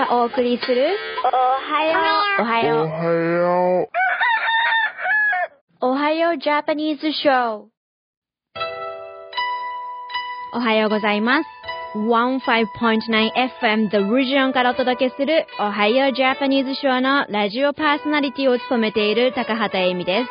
がお送りするおはよおはよう。おはよう。おはようジャパニーズショー。おはようございます。15.9FM The Region からお届けするおはようジャパニーズショーのラジオパーソナリティを務めている高畑恵美です。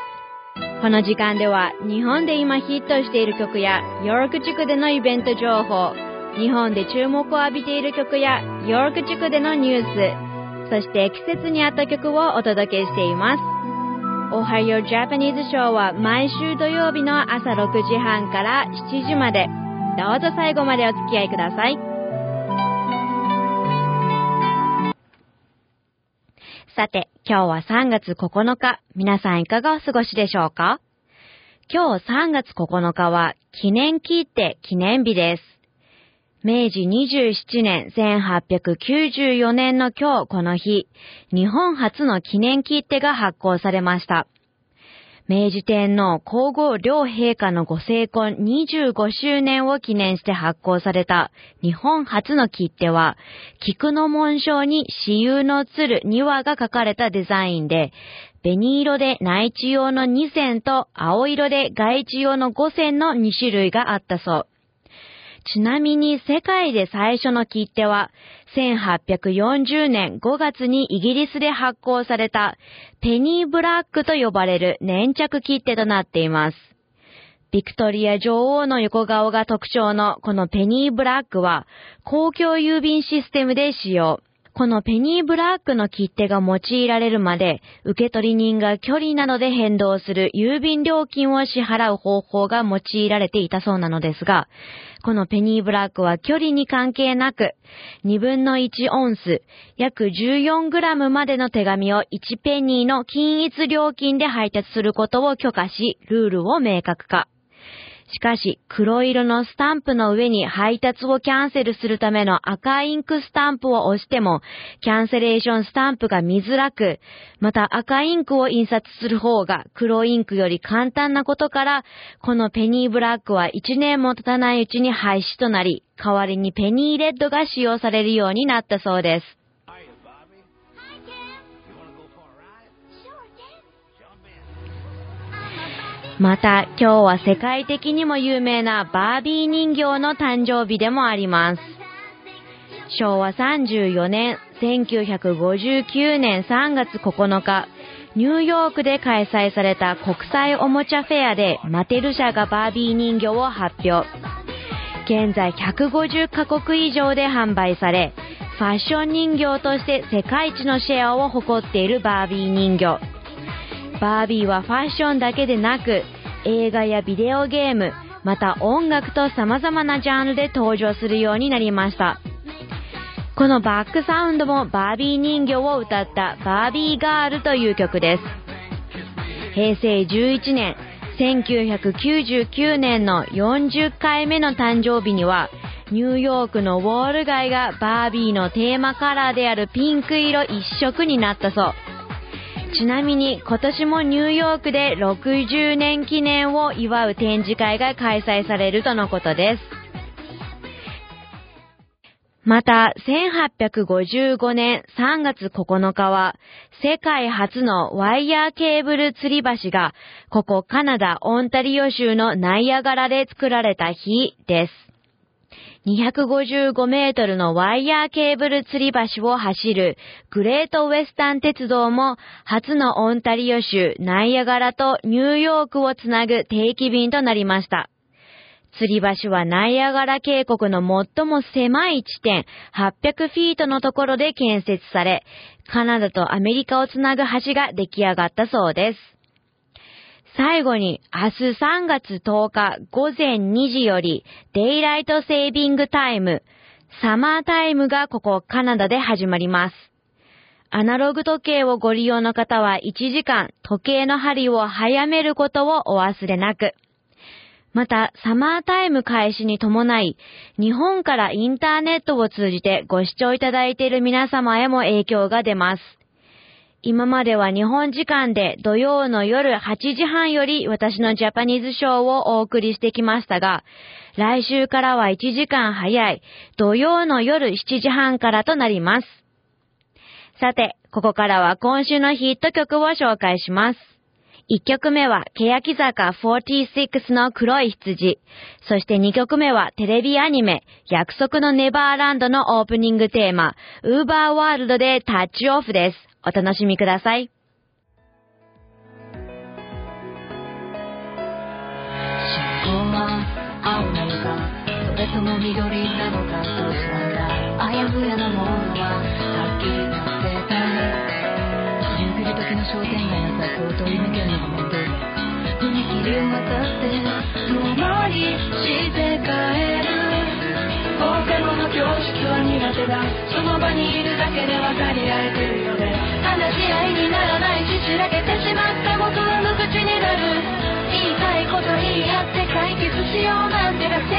この時間では日本で今ヒットしている曲やヨーク地区でのイベント情報、日本で注目を浴びている曲やヨーク地区でのニュース、そして季節に合った曲をお届けしています。おはようジャパニーズショーは毎週土曜日の朝6時半から7時まで。どうぞ最後までお付き合いください。さて、今日は3月9日。皆さんいかがお過ごしでしょうか？今日3月9日は記念切手記念日です。明治27年1894年の今日この日、日本初の記念切手が発行されました。明治天皇皇后両陛下のご成婚25周年を記念して発行された日本初の切手は、菊の紋章に私有の鶴2羽が書かれたデザインで、紅色で内地用の2線と青色で外地用の5線の2種類があったそう。ちなみに世界で最初の切手は、1840年5月にイギリスで発行されたペニーブラックと呼ばれる粘着切手となっています。ビクトリア女王の横顔が特徴のこのペニーブラックは公共郵便システムで使用。このペニーブラックの切手が用いられるまで、受取人が距離などで変動する郵便料金を支払う方法が用いられていたそうなのですが、このペニーブラックは距離に関係なく、2分の1オンス、約14グラムまでの手紙を1ペニーの均一料金で配達することを許可し、ルールを明確化。しかし、黒色のスタンプの上に配達をキャンセルするための赤インクスタンプを押しても、キャンセレーションスタンプが見づらく、また赤インクを印刷する方が黒インクより簡単なことから、このペニーブラックは1年も経たないうちに廃止となり、代わりにペニーレッドが使用されるようになったそうです。また、今日は世界的にも有名なバービー人形の誕生日でもあります。昭和34年、1959年3月9日、ニューヨークで開催された国際おもちゃフェアでマテル社がバービー人形を発表。現在150カ国以上で販売され、ファッション人形として世界一のシェアを誇っているバービー人形。バービーはファッションだけでなく、映画やビデオゲーム、また音楽と様々なジャンルで登場するようになりました。このバックサウンドもバービー人形を歌ったバービーガールという曲です。平成11年、1999年の40回目の誕生日には、ニューヨークのウォール街がバービーのテーマカラーであるピンク色一色になったそう。ちなみに今年もニューヨークで60年記念を祝う展示会が開催されるとのことです。また、1855年3月9日は、世界初のワイヤーケーブル吊り橋が、ここカナダ・オンタリオ州のナイアガラで作られた日です。255メートルのワイヤーケーブル吊り橋を走るグレートウェスタン鉄道も初のオンタリオ州ナイアガラとニューヨークをつなぐ定期便となりました。吊り橋はナイアガラ渓谷の最も狭い地点800フィートのところで建設され、カナダとアメリカをつなぐ橋が出来上がったそうです。最後に明日3月10日午前2時よりデイライトセービングタイム、サマータイムがここカナダで始まります。アナログ時計をご利用の方は1時間時計の針を早めることをお忘れなく。また、サマータイム開始に伴い、日本からインターネットを通じてご視聴いただいている皆様へも影響が出ます。今までは日本時間で土曜の夜8時半より私のジャパニーズショーをお送りしてきましたが、来週からは1時間早い土曜の夜7時半からとなります。さて、ここからは今週のヒット曲を紹介します。1曲目は、欅坂46の黒い羊。そして2曲目は、テレビアニメ、約束のネバーランドのオープニングテーマ、ウーバーワールドでタッチオフです。お楽しみください。信号は青なのかそれとも緑なのかどうしたんだあやふやなものははっきりさせたい夕暮れ時の商店街の雑を取り抜けるのが面倒踏切を渡って遠回りして帰る放課後の教室は苦手だその場にいるだけで分かり合えてらけてしまった元は無口になる。言いたいこと言い合って解決しようなんて楽天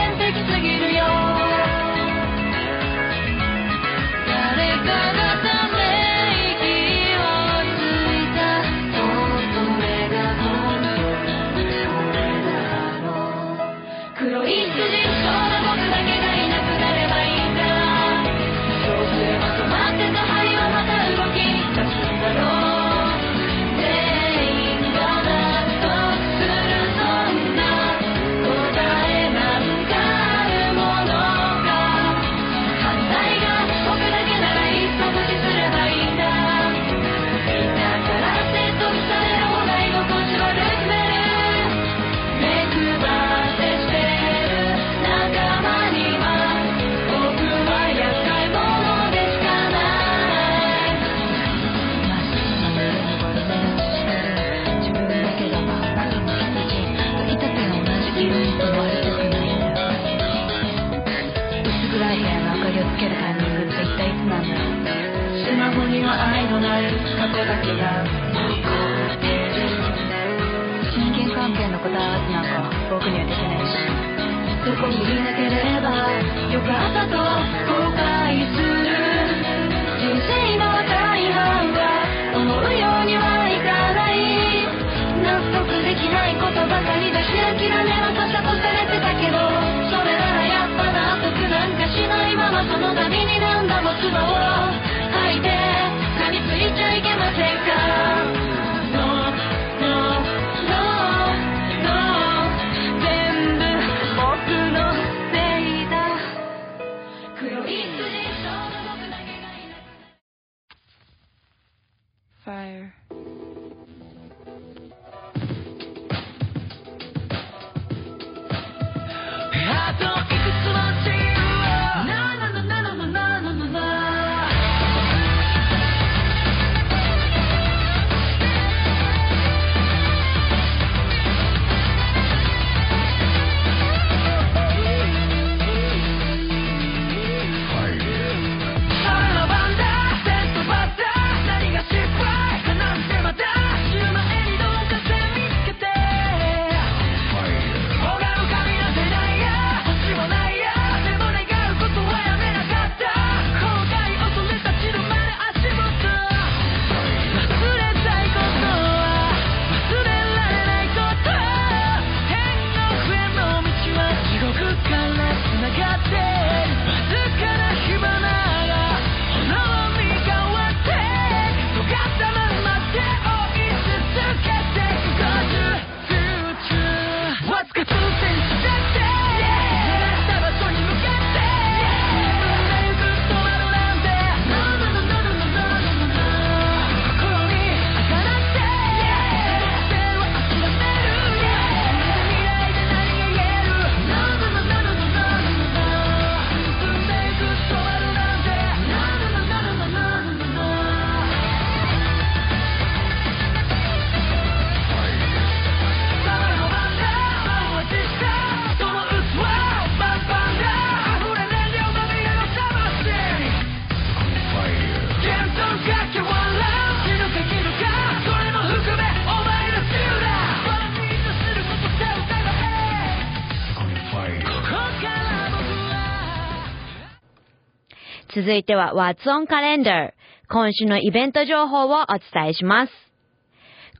続いては What's on Calendar? 今週のイベント情報をお伝えします。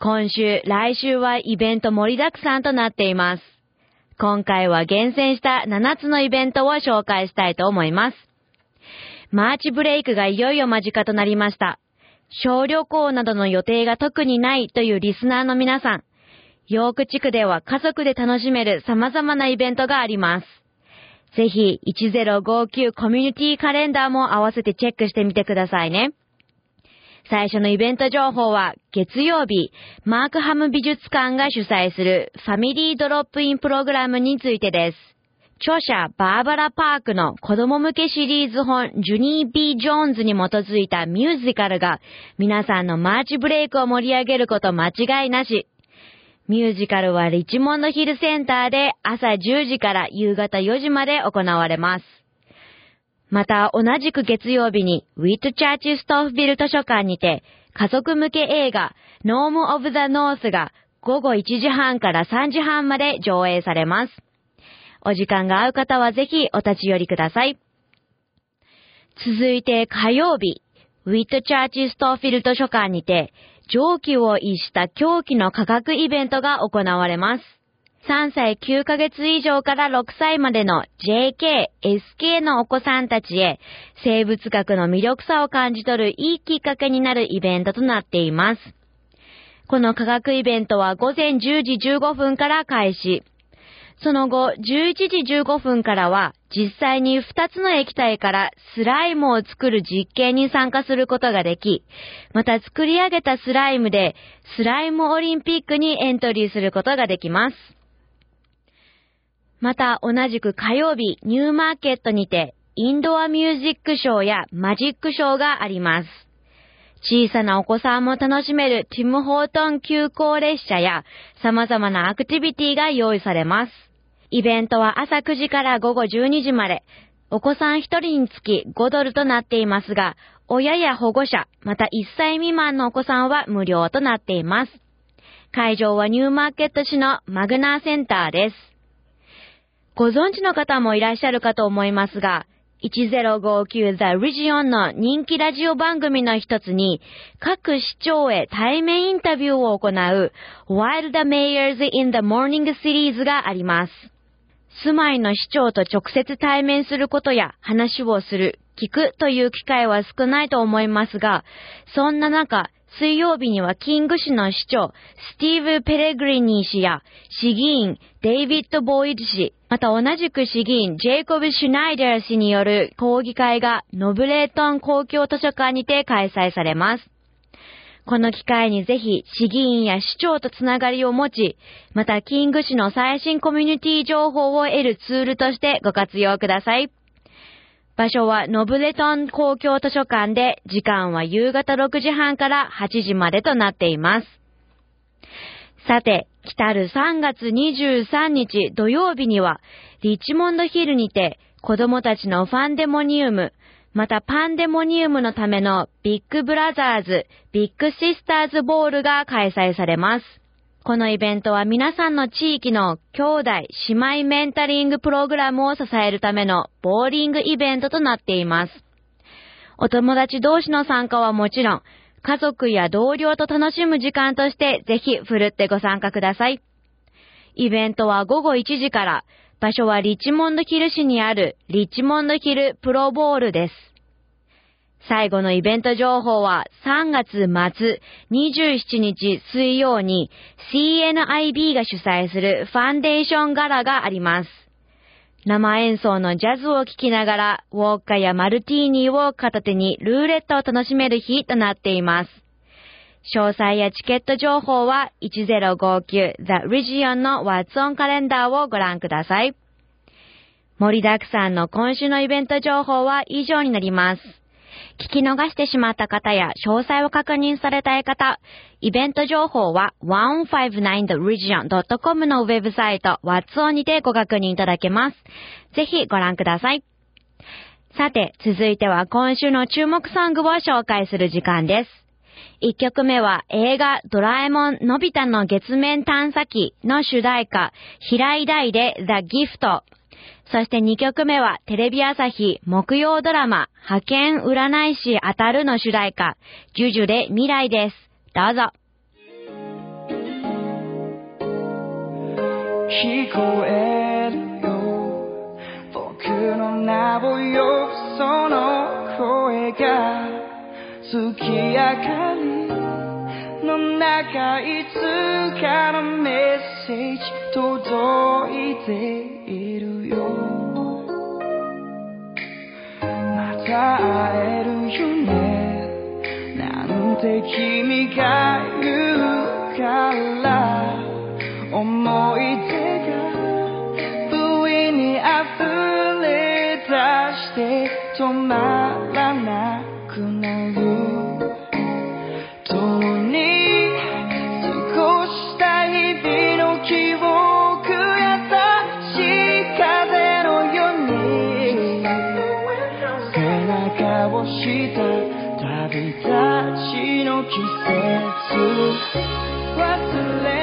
今週、来週はイベント盛りだくさんとなっています。今回は厳選した7つのイベントを紹介したいと思います。マーチブレイクがいよいよ間近となりました。小旅行などの予定が特にないというリスナーの皆さん、ヨーク地区では家族で楽しめる様々なイベントがあります。ぜひ1059コミュニティカレンダーも合わせてチェックしてみてくださいね。最初のイベント情報は月曜日、マークハム美術館が主催するファミリードロップインプログラムについてです。著者バーバラ・パークの子供向けシリーズ本ジュニー・ビー・ジョーンズに基づいたミュージカルが皆さんのマーチブレイクを盛り上げること間違いなし。ミュージカルはリチモンドヒルセンターで朝10時から夕方4時まで行われます。また同じく月曜日にウィットチャーチストーフビル図書館にて家族向け映画ノーム・オブ・ザ・ノースが午後1時半から3時半まで上映されます。お時間が合う方はぜひお立ち寄りください。続いて火曜日、ウィットチャーチストーフビル図書館にて蒸気を逸した狂気の科学イベントが行われます。3歳9ヶ月以上から6歳までの JK、SK のお子さんたちへ生物学の魅力さを感じ取るいいきっかけになるイベントとなっています。この科学イベントは午前10時15分から開始。その後、11時15分からは、実際に2つの液体からスライムを作る実験に参加することができ、また作り上げたスライムで、スライムオリンピックにエントリーすることができます。また、同じく火曜日、ニューマーケットにて、インドアミュージックショーやマジックショーがあります。小さなお子さんも楽しめるティム・ホートン急行列車や様々なアクティビティが用意されます。イベントは朝9時から午後12時まで、お子さん1人につき5ドルとなっていますが、親や保護者、また1歳未満のお子さんは無料となっています。会場はニューマーケット市のマグナーセンターです。ご存知の方もいらっしゃるかと思いますが、1059 The Region の人気ラジオ番組の一つに、各市長へ対面インタビューを行う Wild Mayors in the Morning シリーズがあります。住まいの市長と直接対面することや話をする、聞くという機会は少ないと思いますが、そんな中、水曜日にはキング市の市長、スティーブ・ペレグリニー氏や、市議員、デイビッド・ボイド氏、また同じく市議員、ジェイコブ・シュナイダー氏による講義会が、ノブレートン公共図書館にて開催されます。この機会にぜひ市議員や市長とつながりを持ち、またキング市の最新コミュニティ情報を得るツールとしてご活用ください。場所はノブレトン公共図書館で、時間は夕方6時半から8時までとなっています。さて、来たる3月23日土曜日には、リッチモンドヒルにて子供たちのファンデモニウム、またパンデモニウムのためのビッグブラザーズ、ビッグシスターズボールが開催されます。このイベントは皆さんの地域の兄弟、姉妹メンタリングプログラムを支えるためのボーリングイベントとなっています。お友達同士の参加はもちろん、家族や同僚と楽しむ時間としてぜひふるってご参加ください。イベントは午後1時から、場所はリッチモンドヒル市にあるリッチモンドヒルプロボールです。最後のイベント情報は3月末27日水曜に CNIB が主催するファンデーションガラがあります。生演奏のジャズを聴きながらウォッカやマルティーニを片手にルーレットを楽しめる日となっています。詳細やチケット情報は1059 The Region の What's on カレンダーをご覧ください。盛りだくさんの今週のイベント情報は以上になります。聞き逃してしまった方や詳細を確認されたい方、イベント情報は 159theregion.com のウェブサイト What's on にてご確認いただけます。ぜひご覧ください。さて、続いては今週の注目ソングを紹介する時間です。1曲目は映画ドラえもんのび太の月面探査機の主題歌、平井大で The Gift。そして2曲目はテレビ朝日木曜ドラマ派遣占い師当たるの主題歌、ジュジュで未来です。どうぞ。聞こえるよ僕の名を呼ぶその声が月明かりの中いつかのメッセージ届いているよ。また会えるよね。なんて君が言うから。思い出が不意に溢れ出して止まらちの季節忘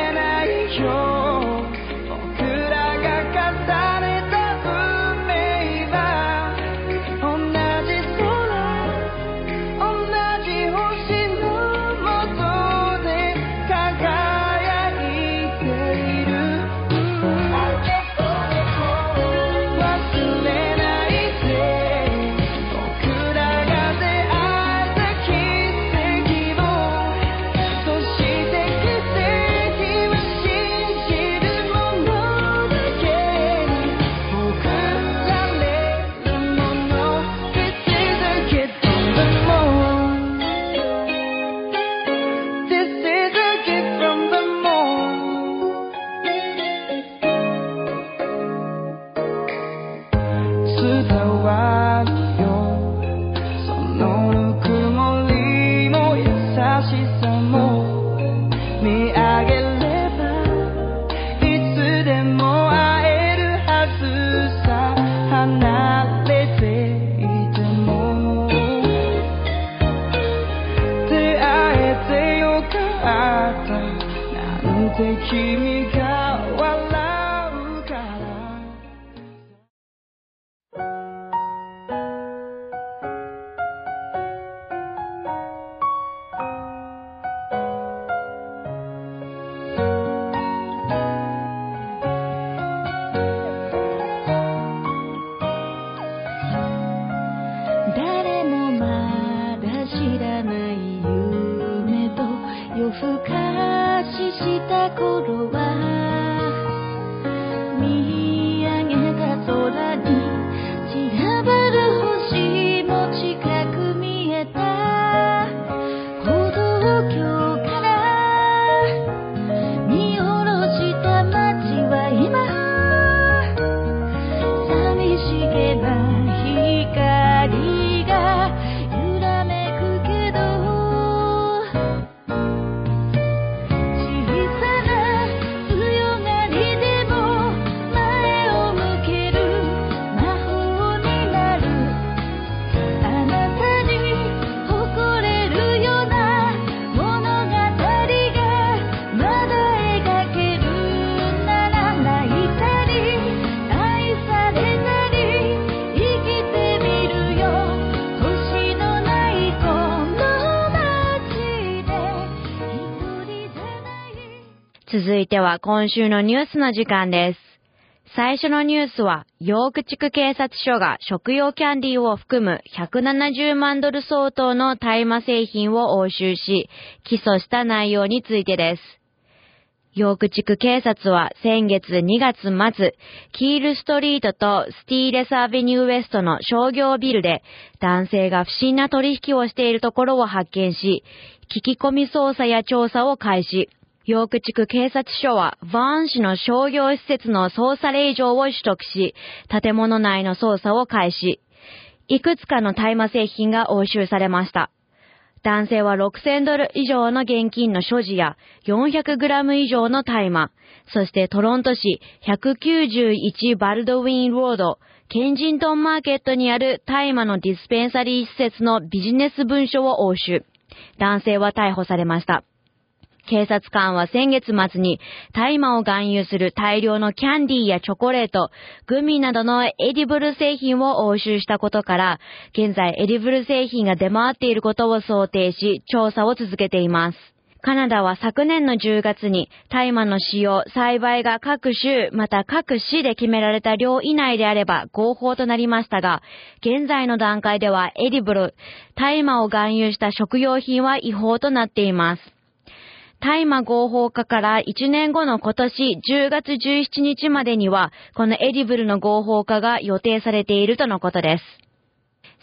は今週のニュースの時間です。最初のニュースは、ヨーク地区警察署が食用キャンディーを含む170万ドル相当の大麻製品を押収し、起訴した内容についてです。ヨーク地区警察は先月2月末、キールストリートとスティーレスアベニューウエストの商業ビルで男性が不審な取引をしているところを発見し、聞き込み捜査や調査を開始。ヨーク地区警察署は、バーン市の商業施設の捜査令状を取得し、建物内の捜査を開始。いくつかの大麻製品が押収されました。男性は6000ドル以上の現金の所持や400グラム以上の大麻、そしてトロント市191バルドウィンロード、ケンジントンマーケットにある大麻のディスペンサリー施設のビジネス文書を押収。男性は逮捕されました。警察官は先月末に大麻を含有する大量のキャンディーやチョコレート、グミなどの edible 製品を押収したことから、現在 edible 製品が出回っていることを想定し、調査を続けています。カナダは昨年の10月に大麻の使用、栽培が各州、また各市で決められた量以内であれば合法となりましたが、現在の段階では edible、大麻を含有した食用品は違法となっています。大麻合法化から1年後の今年10月17日までには、この edible の合法化が予定されているとのことです。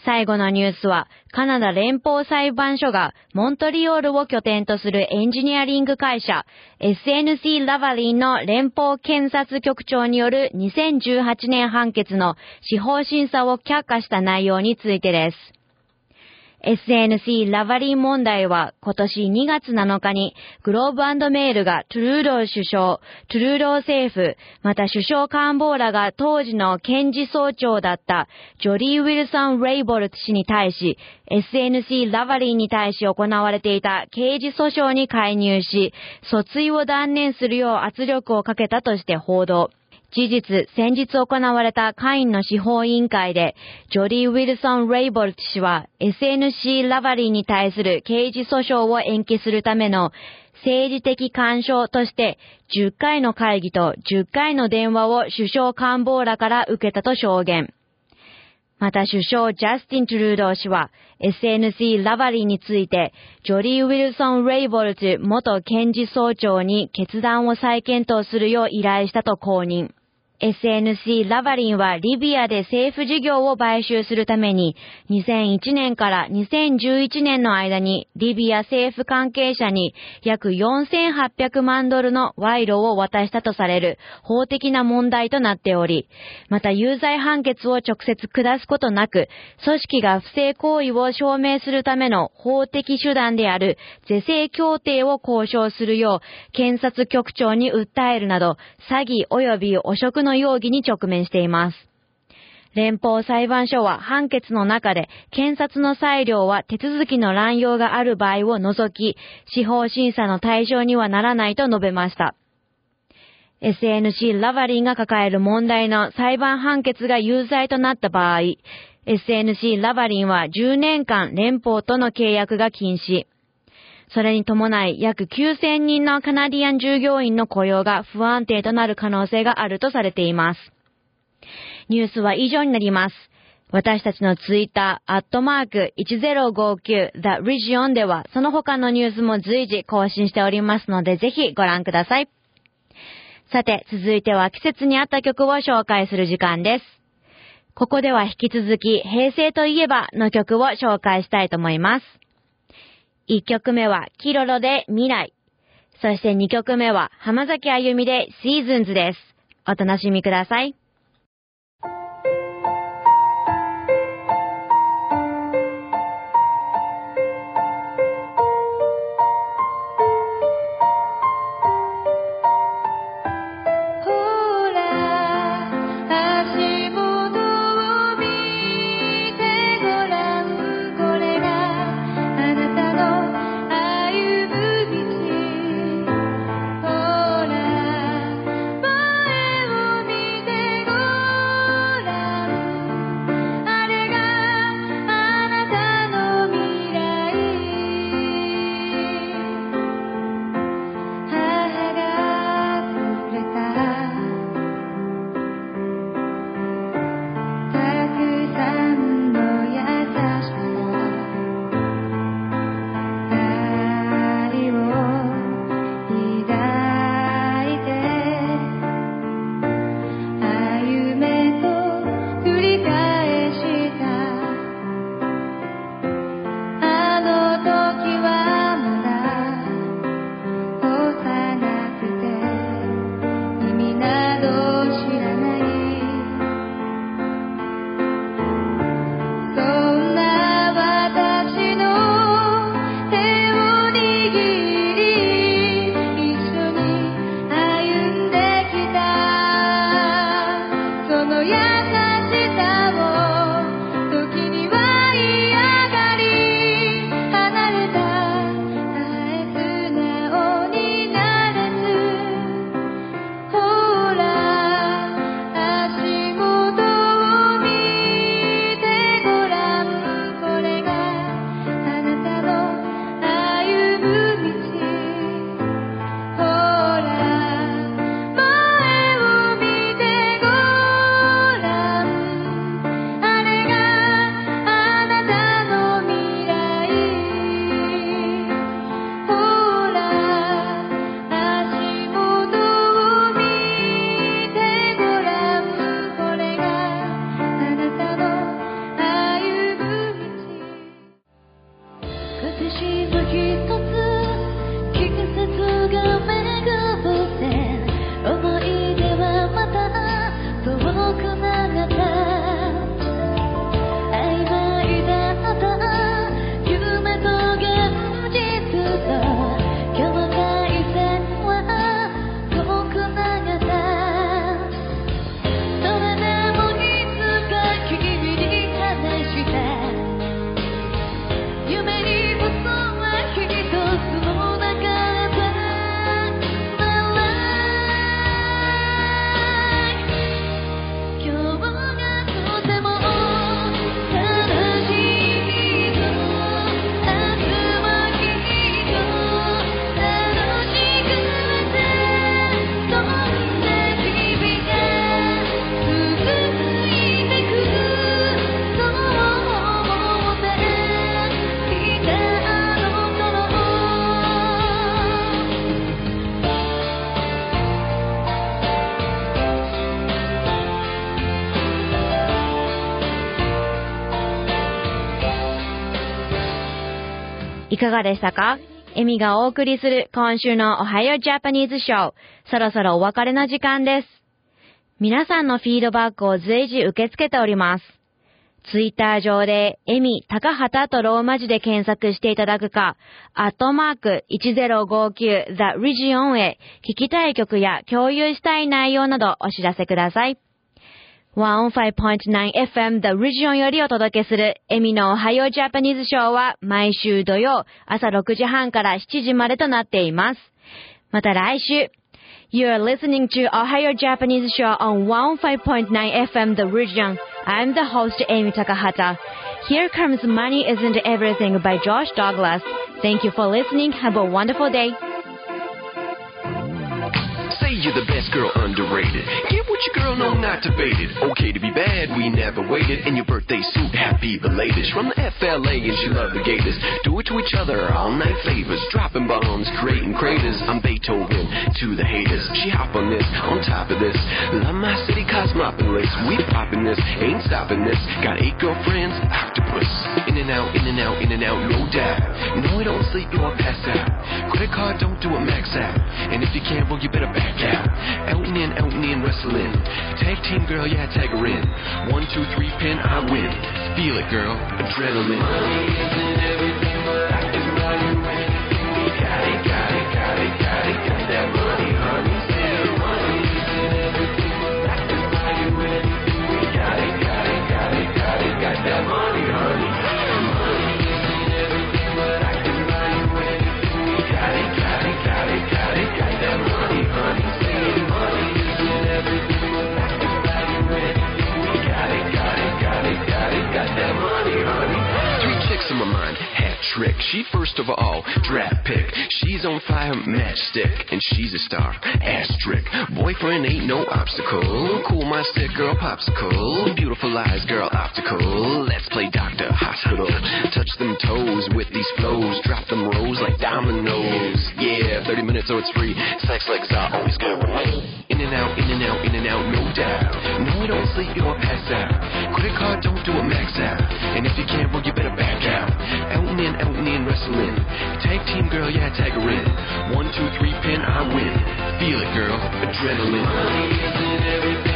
最後のニュースは、カナダ連邦裁判所がモントリオールを拠点とするエンジニアリング会社 SNC ラバリンの連邦検察局長による2018年判決の司法審査を却下した内容についてです。SNC ラバリン問題は今年2月7日にグローブメールがトゥルードー首相、トゥルードー政府、また首相官房らが当時の検事総長だったジョリー・ウィルソン・レイボルト氏に対し、SNC ラバリンに対し行われていた刑事訴訟に介入し、訴追を断念するよう圧力をかけたとして報道。事実、先日行われた会員の司法委員会で、ジョリー・ウィルソン・レイボルト氏は SNC ラバリーに対する刑事訴訟を延期するための政治的干渉として10回の会議と10回の電話を首相官房らから受けたと証言。また首相ジャスティン・トゥルード氏は SNC ラバリーについてジョリー・ウィルソン・レイボルト元検事総長に決断を再検討するよう依頼したと公認。SNC ラバリンはリビアで政府事業を買収するために2001年から2011年の間にリビア政府関係者に約4800万ドルの賄賂を渡したとされる法的な問題となっており、また有罪判決を直接下すことなく、組織が不正行為を証明するための法的手段である是正協定を交渉するよう検察局長に訴えるなど、詐欺及び汚職の容疑に直面しています。連邦裁判所は判決の中で検察の裁量は手続きの乱用がある場合を除き、司法審査の対象にはならないと述べました。SNC ラバリンが抱える問題の裁判判決が有罪となった場合、SNC ラバリンは10年間連邦との契約が禁止。それに伴い約9000人のカナディアン従業員の雇用が不安定となる可能性があるとされています。ニュースは以上になります。私たちのツイッター、アットマーク1059 The Region ではその他のニュースも随時更新しておりますのでぜひご覧ください。さて、続いては季節に合った曲を紹介する時間です。ここでは引き続き平成といえばの曲を紹介したいと思います。1曲目はキロロで未来。そして2曲目は浜崎あゆみでシーズンズです。お楽しみください。いかがでしたか？エミがお送りする今週のおはようジャパニーズショー。そろそろお別れの時間です。皆さんのフィードバックを随時受け付けております。ツイッター上で、エミ、高畑とローマ字で検索していただくか、アットマーク 1059The Region へ聞きたい曲や共有したい内容などお知らせください。105.9FM The Region よりお届けするエミのおはようジャパニーズショーは毎週土曜朝6時半から7時までとなっています。また来週、You are listening to Ohio Japanese Show on 105.9 FM The Region. I'm the host Amy Takahata. Here comes Money Isn't Everything by Josh Douglas. Thank you for listening. Have a wonderful day. The best girl underrated. Get what your girl know not it. Okay to be bad, we never waited. In your birthday suit, happy belated. From the FLA and she love the gators. Do it to each other, all night favors. Dropping bombs, creating craters. I'm Beethoven to the haters. She hop on this, on top of this. Love my city cosmopolis. We popping this, ain't stopping this. Got eight girlfriends, octopus. In and out, in and out, in and out, no doubt. No, we don't sleep, you won't pass out. Credit card, don't do a max out. And if you can't, well, you better back out. Out and in, out and in, wrestling. Tag team girl, yeah, tag her in. One, two, three, pin, I win. Feel it, girl. Adrenaline. Money isn't everything, I'm matchstick, and she's a star. Ain't no obstacle. Cool my stick, girl, popsicle. Beautiful eyes, girl, optical. Let's play doctor, hospital. Touch them toes with these flows. Drop them rows like dominoes. Yeah, 30 minutes, so it's free. Sex legs are always good with me. In and out, in and out, in and out, no doubt. No, we don't sleep, you don't pass out. Credit card, don't do it max out. And if you can't, well, you better back out. Out and in, out and in, wrestling. Tag team girl, yeah, tag her in. One, two, three, pin, I win. Feel it, girl. Adrenaline. Daily.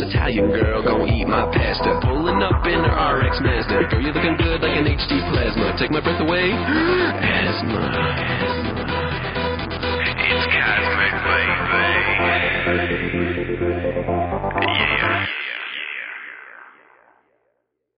Italian girl, gon' eat my pasta. Pulling up in her RX Mazda. Girl, you're looking good like an HD plasma. Take my breath away. Asthma. It's cosmic, baby.